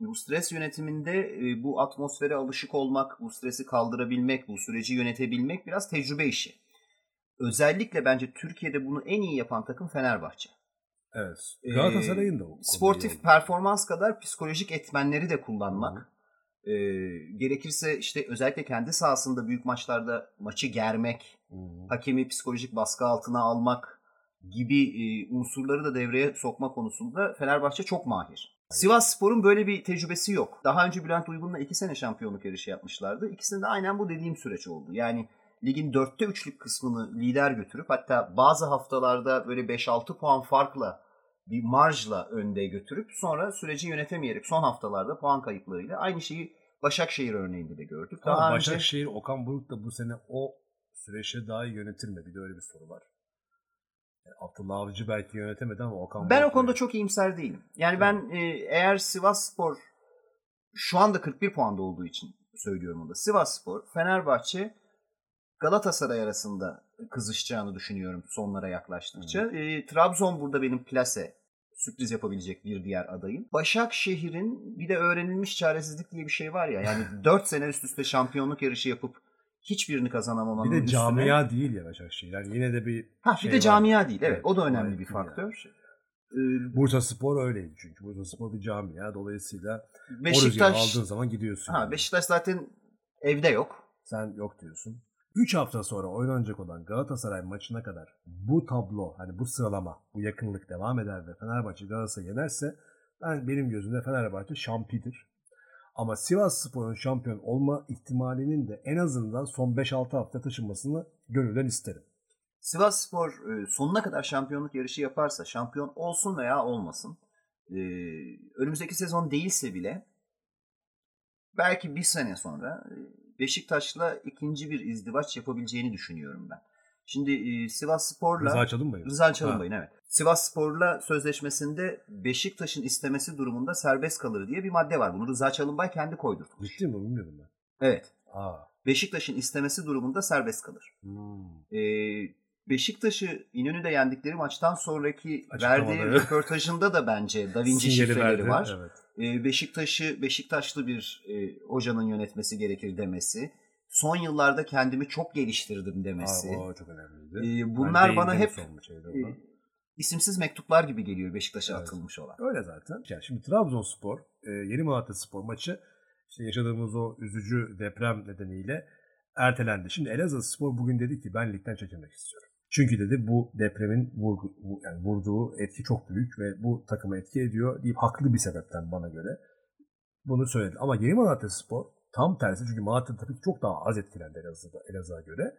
Bu stres yönetiminde e, bu atmosfere alışık olmak, bu stresi kaldırabilmek, bu süreci yönetebilmek biraz tecrübe işi. Özellikle bence Türkiye'de bunu en iyi yapan takım Fenerbahçe.
Evet. Galatasaray'ın da o.
Sportif performans kadar psikolojik etmenleri de kullanmak. E, gerekirse işte özellikle kendi sahasında büyük maçlarda maçı germek, Hı. hakemi psikolojik baskı altına almak gibi e, unsurları da devreye sokma konusunda Fenerbahçe çok mahir. Sivas Spor'un böyle bir tecrübesi yok. Daha önce Bülent Uygun'la iki sene şampiyonluk yarışı yapmışlardı. İkisinde aynen bu dediğim süreç oldu. Yani ligin dörtte üçlük kısmını lider götürüp hatta bazı haftalarda böyle 5-6 puan farkla bir marjla önde götürüp sonra süreci yönetemeyerek son haftalarda puan kayıplarıyla aynı şeyi Başakşehir örneğinde de gördük.
Daha Ama önce... Başakşehir Okan Buruk da bu sene o süreçte daha iyi yönetir mi? Bir de öyle bir soru var. Abdullah Avcı belki yönetemedi ama Okan
Ben Buruk o konuda çok iyimser değilim. Yani ben e, eğer Sivas Spor şu anda 41 puanda olduğu için söylüyorum onu da. Sivas Spor, Fenerbahçe Galatasaray arasında kızışacağını düşünüyorum sonlara yaklaştıkça. E, Trabzon burada benim plase sürpriz yapabilecek bir diğer adayım. Başakşehir'in bir de öğrenilmiş çaresizlik diye bir şey var ya. Yani 4 sene üst üste şampiyonluk yarışı yapıp hiçbirini kazanamamanın
Bir de
üstüne...
camia değil ya Başakşehir. Yani yine de bir
ha,
şey
Bir de camia
var.
değil evet. O da önemli bir faktör. Yani.
Ee, Bursa Spor öyleydi çünkü. Bursa Spor bir camia. Dolayısıyla Beşiktaş, o aldığın zaman gidiyorsun.
Ha, yani. Beşiktaş zaten evde yok.
Sen yok diyorsun. 3 hafta sonra oynanacak olan Galatasaray maçına kadar bu tablo, hani bu sıralama, bu yakınlık devam eder ve Fenerbahçe Galatasaray yenerse ben benim gözümde Fenerbahçe şampidir. Ama Sivas Spor'un şampiyon olma ihtimalinin de en azından son 5-6 hafta taşınmasını gönülden isterim.
Sivas Spor e, sonuna kadar şampiyonluk yarışı yaparsa şampiyon olsun veya olmasın e, önümüzdeki sezon değilse bile belki bir sene sonra e, Beşiktaş'la ikinci bir izdivaç yapabileceğini düşünüyorum ben. Şimdi e, Sivas Spor'la
Rıza Çalınbay'ın.
Rıza Çalınbay'ın evet. Sivas Spor'la sözleşmesinde Beşiktaş'ın istemesi durumunda serbest kalır diye bir madde var. Bunu Rıza Çalınbay kendi koydurdu.
Ciddi mi? Bilmiyordum ben.
Evet.
Aa.
Beşiktaş'ın istemesi durumunda serbest kalır. Hmm. Ee, Beşiktaş'ı İnönü'de yendikleri maçtan sonraki verdiği röportajında da bence Da Vinci şifreleri verdi, var. Evet. Ee, Beşiktaş'ı Beşiktaşlı bir e, hocanın yönetmesi gerekir demesi. Son yıllarda kendimi çok geliştirdim demesi.
Aa, o çok önemliydi.
Ee, bunlar bana hep e, isimsiz mektuplar gibi geliyor Beşiktaş'a evet. atılmış olan.
Öyle zaten. Yani şimdi Trabzonspor, e, Yeni Malatya Spor maçı işte yaşadığımız o üzücü deprem nedeniyle ertelendi. Şimdi Elazığ Spor bugün dedi ki ben ligden çekilmek istiyorum. Çünkü dedi bu depremin vurgu, yani vurduğu etki çok büyük ve bu takıma etki ediyor deyip haklı bir sebepten bana göre bunu söyledi. Ama Yeni Malatya Spor tam tersi çünkü Malatya tabii ki çok daha az etkilendi Elazığ'da, Elazığ'a göre.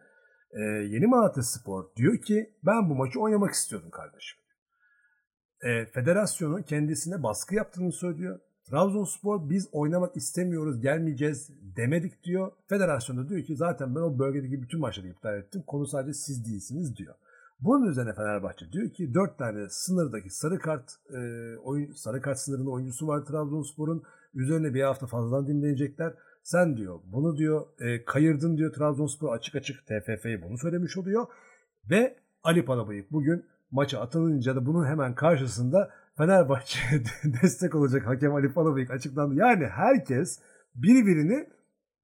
Ee, Yeni Malatya Spor diyor ki ben bu maçı oynamak istiyordum kardeşim. Ee, federasyonu kendisine baskı yaptığını söylüyor. Trabzonspor biz oynamak istemiyoruz, gelmeyeceğiz demedik diyor. Federasyon da diyor ki zaten ben o bölgedeki bütün maçları iptal ettim. Konu sadece siz değilsiniz diyor. Bunun üzerine Fenerbahçe diyor ki 4 tane sınırdaki sarı kart e, oyun, sarı kart sınırında oyuncusu var Trabzonspor'un. Üzerine bir hafta fazladan dinleyecekler. Sen diyor bunu diyor e, kayırdın diyor Trabzonspor açık açık TFF'ye bunu söylemiş oluyor. Ve Ali Palabıyık bugün maça atılınca da bunun hemen karşısında Fenerbahçe'ye destek olacak hakem Ali Palabıyık açıklandı. Yani herkes birbirini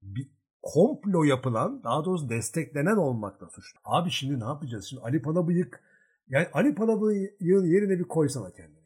bir komplo yapılan, daha doğrusu desteklenen olmakla suçlu. Abi şimdi ne yapacağız? Şimdi Ali Palabıyık, yani Ali Palabıyık'ın yerine bir koysana kendini.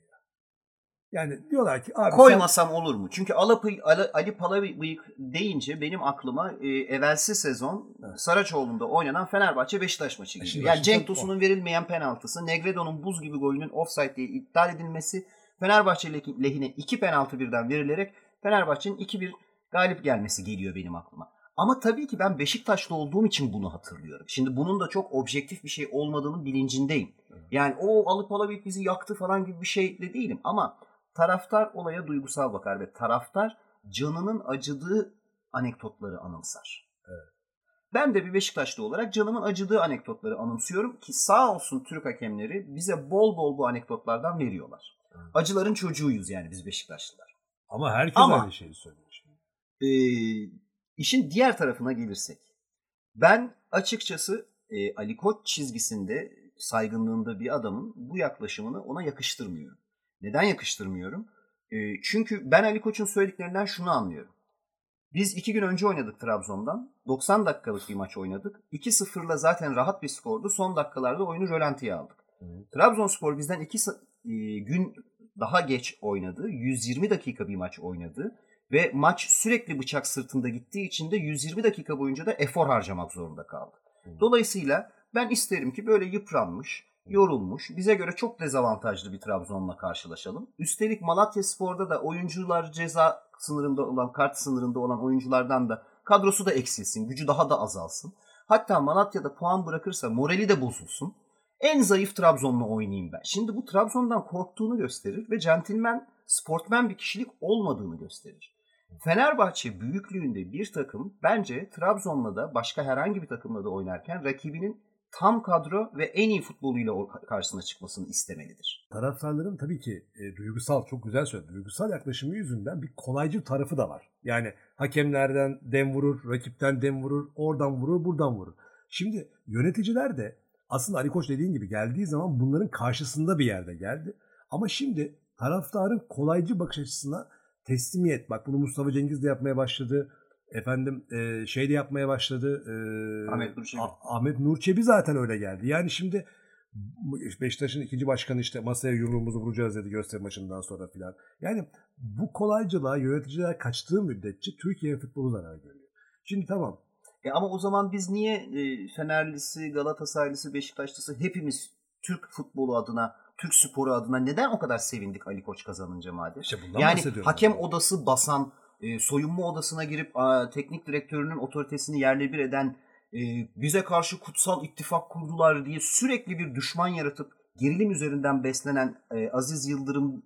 Yani diyorlar ki abi
koymasam sen... olur mu? Çünkü Alapı, Ali, Ali Palabıyık deyince benim aklıma e, evvelsi sezon evet. Saraçoğlu'nda oynanan Fenerbahçe Beşiktaş maçı e, geliyor. Yani Cenk Tosun'un verilmeyen penaltısı, Negredo'nun buz gibi golünün offside diye iptal edilmesi, Fenerbahçe lehine iki penaltı birden verilerek Fenerbahçe'nin 2-1 galip gelmesi geliyor benim aklıma. Ama tabii ki ben Beşiktaşlı olduğum için bunu hatırlıyorum. Şimdi bunun da çok objektif bir şey olmadığının bilincindeyim. Yani o alıp alabip bizi yaktı falan gibi bir şeyle değilim ama taraftar olaya duygusal bakar ve taraftar canının acıdığı anekdotları anımsar.
Evet.
Ben de bir Beşiktaşlı olarak canımın acıdığı anekdotları anımsıyorum ki sağ olsun Türk hakemleri bize bol bol bu anekdotlardan veriyorlar.
Evet.
Acıların çocuğuyuz yani biz Beşiktaşlılar.
Ama herkes
Ama-
aynı şeyi söylüyor. şimdi.
Ee, işin diğer tarafına gelirsek. Ben açıkçası e, Ali Koç çizgisinde saygınlığında bir adamın bu yaklaşımını ona yakıştırmıyorum. Neden yakıştırmıyorum? E, çünkü ben Ali Koç'un söylediklerinden şunu anlıyorum. Biz iki gün önce oynadık Trabzon'dan. 90 dakikalık bir maç oynadık. 2-0'la zaten rahat bir skordu. Son dakikalarda oyunu rölantiye aldık.
Hı.
Trabzonspor bizden iki e, gün daha geç oynadı. 120 dakika bir maç oynadı. Ve maç sürekli bıçak sırtında gittiği için de 120 dakika boyunca da efor harcamak zorunda kaldı.
Hı.
Dolayısıyla ben isterim ki böyle yıpranmış, yorulmuş, bize göre çok dezavantajlı bir Trabzon'la karşılaşalım. Üstelik Malatya Spor'da da oyuncular ceza sınırında olan, kart sınırında olan oyunculardan da kadrosu da eksilsin, gücü daha da azalsın. Hatta Malatya'da puan bırakırsa morali de bozulsun. En zayıf Trabzon'la oynayayım ben. Şimdi bu Trabzon'dan korktuğunu gösterir ve centilmen, sportmen bir kişilik olmadığını gösterir. Fenerbahçe büyüklüğünde bir takım bence Trabzon'la da başka herhangi bir takımla da oynarken rakibinin tam kadro ve en iyi futboluyla karşısına çıkmasını istemelidir.
Taraftarların tabii ki e, duygusal, çok güzel söyledi. Duygusal yaklaşımı yüzünden bir kolaycı tarafı da var. Yani hakemlerden dem vurur, rakipten dem vurur, oradan vurur, buradan vurur. Şimdi yöneticiler de aslında Ali Koç dediğin gibi geldiği zaman bunların karşısında bir yerde geldi. Ama şimdi taraftarın kolaycı bakış açısına teslimiyet. Bak bunu Mustafa Cengiz de yapmaya başladı. Efendim e, şey de yapmaya başladı. e,
Ahmet Nur Çebi.
Ah- Ahmet Nur Çebi zaten öyle geldi. Yani şimdi Beşiktaş'ın ikinci başkanı işte masaya yumruğumuzu vuracağız dedi gösteri maçından sonra filan. Yani bu kolaycılığa yöneticiler kaçtığı müddetçe Türkiye futbolu zarar görüyor. Şimdi tamam.
E ama o zaman biz niye e, Fenerlisi, Galatasaraylısı, Beşiktaşlısı hepimiz Türk futbolu adına, Türk sporu adına neden o kadar sevindik Ali Koç kazanınca madem?
İşte bundan
Yani hakem odası basan, e, soyunma odasına girip a, teknik direktörünün otoritesini yerle bir eden, e, bize karşı kutsal ittifak kurdular diye sürekli bir düşman yaratıp gerilim üzerinden beslenen e, Aziz Yıldırım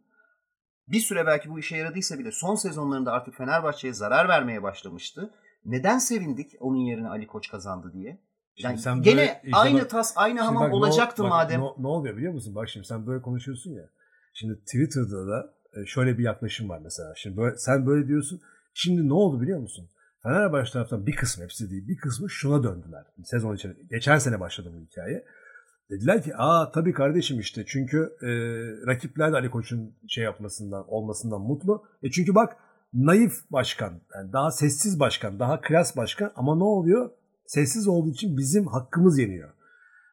bir süre belki bu işe yaradıysa bile son sezonlarında artık Fenerbahçe'ye zarar vermeye başlamıştı. Neden sevindik onun yerine Ali Koç kazandı diye? Yani
sen
gene
böyle-
aynı
bak-
tas, aynı hamam
bak
olacaktı
bak
madem.
Ne, ne oluyor biliyor musun? Bak şimdi sen böyle konuşuyorsun ya. Şimdi Twitter'da da şöyle bir yaklaşım var mesela. Şimdi böyle, sen böyle diyorsun. Şimdi ne oldu biliyor musun? Fenerbahçe taraftan bir kısmı hepsi değil. Bir kısmı şuna döndüler. Sezon içinde. Geçen sene başladı bu hikaye. Dediler ki aa tabii kardeşim işte çünkü e, rakipler de Ali Koç'un şey yapmasından olmasından mutlu. E çünkü bak naif başkan, yani daha sessiz başkan, daha klas başkan ama ne oluyor? Sessiz olduğu için bizim hakkımız yeniyor.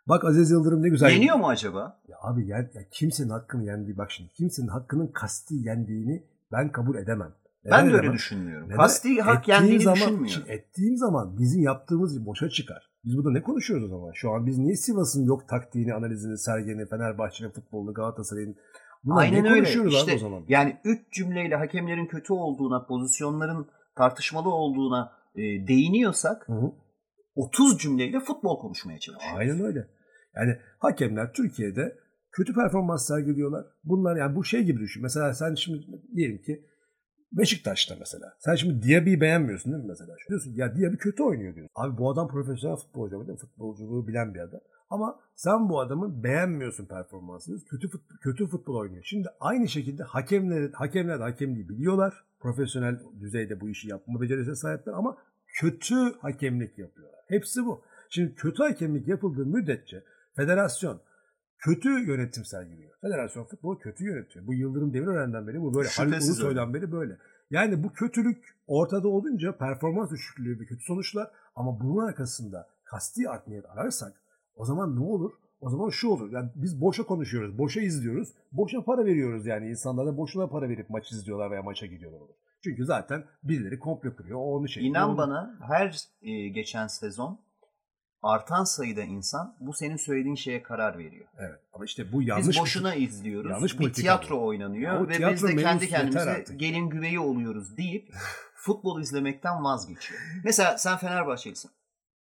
Bak Aziz Yıldırım ne güzel.
Yeniyor mu acaba?
Ya abi yen, ya kimsenin hakkını yendiği bak şimdi kimsenin hakkının kasti yendiğini ben kabul edemem. Neden
Ben de öyle
edemem?
düşünmüyorum.
Neden?
Kasti hak
Ettiğim
yendiğini
zaman,
düşünmüyorum.
ettiğim zaman bizim yaptığımız boşa çıkar. Biz burada ne konuşuyoruz o zaman? Şu an biz niye Sivas'ın yok taktiğini, analizini, sergeni, Fenerbahçe'nin futbolunu, Galatasaray'ın Bunlar
Aynen
ne
öyle. İşte
o zaman?
Yani üç cümleyle hakemlerin kötü olduğuna, pozisyonların tartışmalı olduğuna e, değiniyorsak
Hı hı.
30 cümleyle futbol konuşmaya çalışıyoruz.
Aynen öyle. Yani hakemler Türkiye'de kötü performans sergiliyorlar. Bunlar yani bu şey gibi düşün. Mesela sen şimdi diyelim ki Beşiktaş'ta mesela. Sen şimdi Diaby'i beğenmiyorsun değil mi mesela? Diyorsun ya Diaby kötü oynuyor diyorsun. Abi bu adam profesyonel futbolcu değil mi? Futbolculuğu bilen bir adam. Ama sen bu adamı beğenmiyorsun performansını. Kötü futbol, kötü futbol oynuyor. Şimdi aynı şekilde hakemler hakemler de hakemliği biliyorlar. Profesyonel düzeyde bu işi yapma becerisine sahipler ama kötü hakemlik yapıyorlar. Hepsi bu. Şimdi kötü hakemlik yapıldığı müddetçe federasyon kötü yönetim sergiliyor. Federasyon futbolu kötü yönetiyor. Bu Yıldırım Demirören'den beri bu böyle.
Şüphesiz
Ulusoy'dan beri böyle. Yani bu kötülük ortada olunca performans düşüklüğü ve kötü sonuçlar ama bunun arkasında kasti art niyet ararsak o zaman ne olur? O zaman şu olur. Yani biz boşa konuşuyoruz, boşa izliyoruz, boşa para veriyoruz yani. insanlar da boşuna para verip maç izliyorlar veya maça gidiyorlar olur. Çünkü zaten birileri komplo kuruyor. O onu şey.
İnan
onu-
bana her e, geçen sezon artan sayıda insan bu senin söylediğin şeye karar veriyor.
Evet. Ama işte bu yanlış
Biz
bir-
boşuna izliyoruz.
yanlış
bir tiyatro
bu.
oynanıyor
Ya
ve biz
tiyatro
de kendi kendimize gelin güveyi oluyoruz deyip futbol izlemekten vazgeçiyor. Mesela sen Fenerbahçelisin.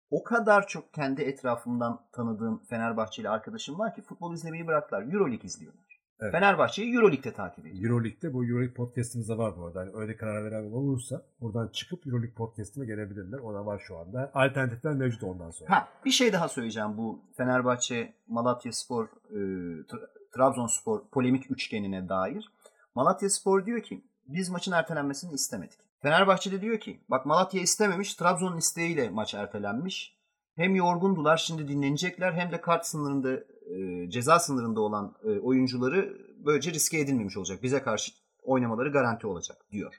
o kadar çok kendi etrafımdan tanıdığım Fenerbahçeli arkadaşım var ki futbol izlemeyi bıraktılar. Euroleague izliyorlar.
Evet.
Fenerbahçe'yi Euroleague'de takip ediyor.
Euroleague'de bu Euroleague podcast'ımızda var bu arada. Yani öyle karar veren olursa buradan çıkıp Euroleague podcast'ime gelebilirler. O da var şu anda. Alternatifler mevcut ondan sonra.
Ha, bir şey daha söyleyeceğim bu Fenerbahçe, Malatya Spor, e, Tra- Trabzonspor polemik üçgenine dair. Malatya Spor diyor ki biz maçın ertelenmesini istemedik. Fenerbahçe de diyor ki bak Malatya istememiş, Trabzon'un isteğiyle maç ertelenmiş. Hem yorgundular şimdi dinlenecekler hem de kart sınırında e, ceza sınırında olan e, oyuncuları böylece riske edilmemiş olacak. Bize karşı oynamaları garanti olacak diyor.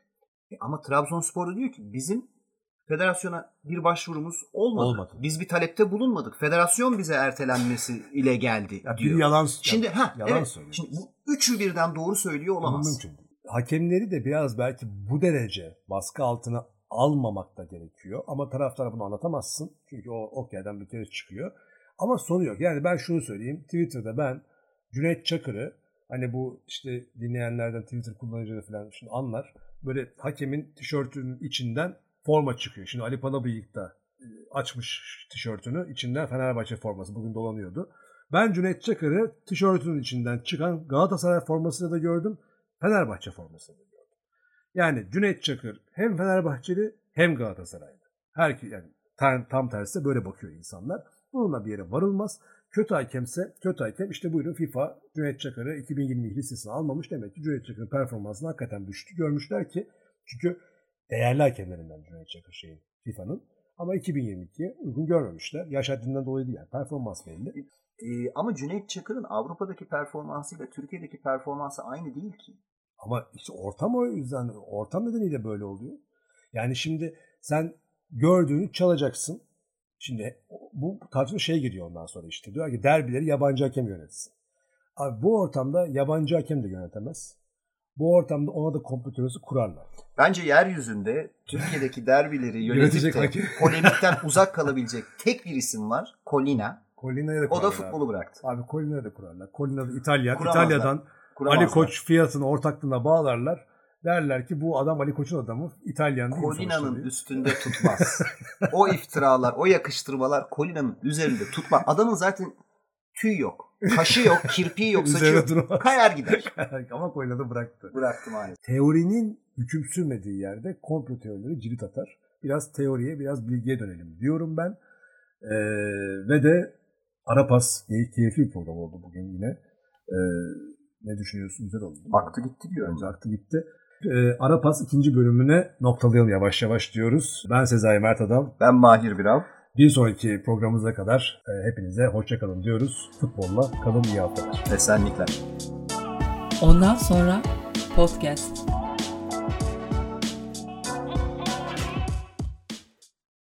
E, ama Trabzonspor da diyor ki bizim federasyona bir başvurumuz olmadı.
Olmadı.
Biz bir talepte bulunmadık. Federasyon bize ertelenmesi ile geldi
Ya
diyor.
bir yalan,
Şimdi ha
yalan
evet.
söylüyor.
Şimdi bu üçü birden doğru söylüyor olamaz.
Mümkün değil. Hakemleri de biraz belki bu derece baskı altına almamak da gerekiyor. Ama taraftara bunu anlatamazsın. Çünkü o ok yerden bir kere çıkıyor. Ama sonu yok. Yani ben şunu söyleyeyim. Twitter'da ben Cüneyt Çakır'ı hani bu işte dinleyenlerden Twitter kullanıcıları falan şunu anlar. Böyle hakemin tişörtünün içinden forma çıkıyor. Şimdi Ali Palabıyık da e, açmış tişörtünü. içinden Fenerbahçe forması. Bugün dolanıyordu. Ben Cüneyt Çakır'ı tişörtünün içinden çıkan Galatasaray formasını da gördüm. Fenerbahçe formasını da gördüm. Yani Cüneyt Çakır hem Fenerbahçeli hem Galatasaraylı. Her yani tam, tersi böyle bakıyor insanlar. Bununla bir yere varılmaz. Kötü hakemse kötü hakem işte buyurun FIFA Cüneyt Çakır'ı 2020 listesine almamış. Demek ki Cüneyt Çakır'ın performansını hakikaten düştü. Görmüşler ki çünkü değerli hakemlerinden Cüneyt Çakır şeyin FIFA'nın. Ama 2022'ye uygun görmemişler. Yaş haddinden dolayı değil yani. Performans belli.
Ee, ama Cüneyt Çakır'ın Avrupa'daki performansıyla Türkiye'deki performansı aynı değil ki.
Ama işte ortam o yüzden, ortam nedeniyle böyle oluyor. Yani şimdi sen gördüğünü çalacaksın. Şimdi bu tartışma şey giriyor ondan sonra işte. Diyor ki derbileri yabancı hakem yönetsin. Abi bu ortamda yabancı hakem de yönetemez. Bu ortamda ona da kompütörüsü kurarlar.
Bence yeryüzünde Türkiye'deki derbileri
Yönetecek
yönetip de polemikten uzak kalabilecek tek bir isim var. Colina.
Colina'ya da
O
kurarlar.
da futbolu bıraktı.
Abi Colina'ya da kurarlar. Colina da İtalyan.
Kuramazlar.
İtalya'dan
Kuramazlar.
Ali Koç fiyatını ortaklığına bağlarlar. Derler ki bu adam Ali Koç'un adamı. İtalyan değil
Colina'nın üstünde tutmaz. o iftiralar, o yakıştırmalar Colina'nın üzerinde tutmaz. Adamın zaten tüy yok. Kaşı yok, kirpiği yok, saçı yok.
durmaz.
Kayar gider.
Ama Colina'da bıraktı.
Bıraktı maalesef.
Teorinin hüküm sürmediği yerde komplo teorileri cirit atar. Biraz teoriye, biraz bilgiye dönelim diyorum ben. Ee, ve de Arapas key- keyifli bir program oldu bugün yine. Ee, ne düşünüyorsun? Güzel oldu.
Aktı gitti diyor.
Bence aktı gitti. Ee, Arapas ikinci bölümüne noktalayalım yavaş yavaş diyoruz. Ben Sezai Mert Adam.
Ben Mahir Birav.
Bir sonraki programımıza kadar e, hepinize hoşçakalın diyoruz. Futbolla kalın iyi haftalar.
Esenlikler.
Ondan sonra podcast.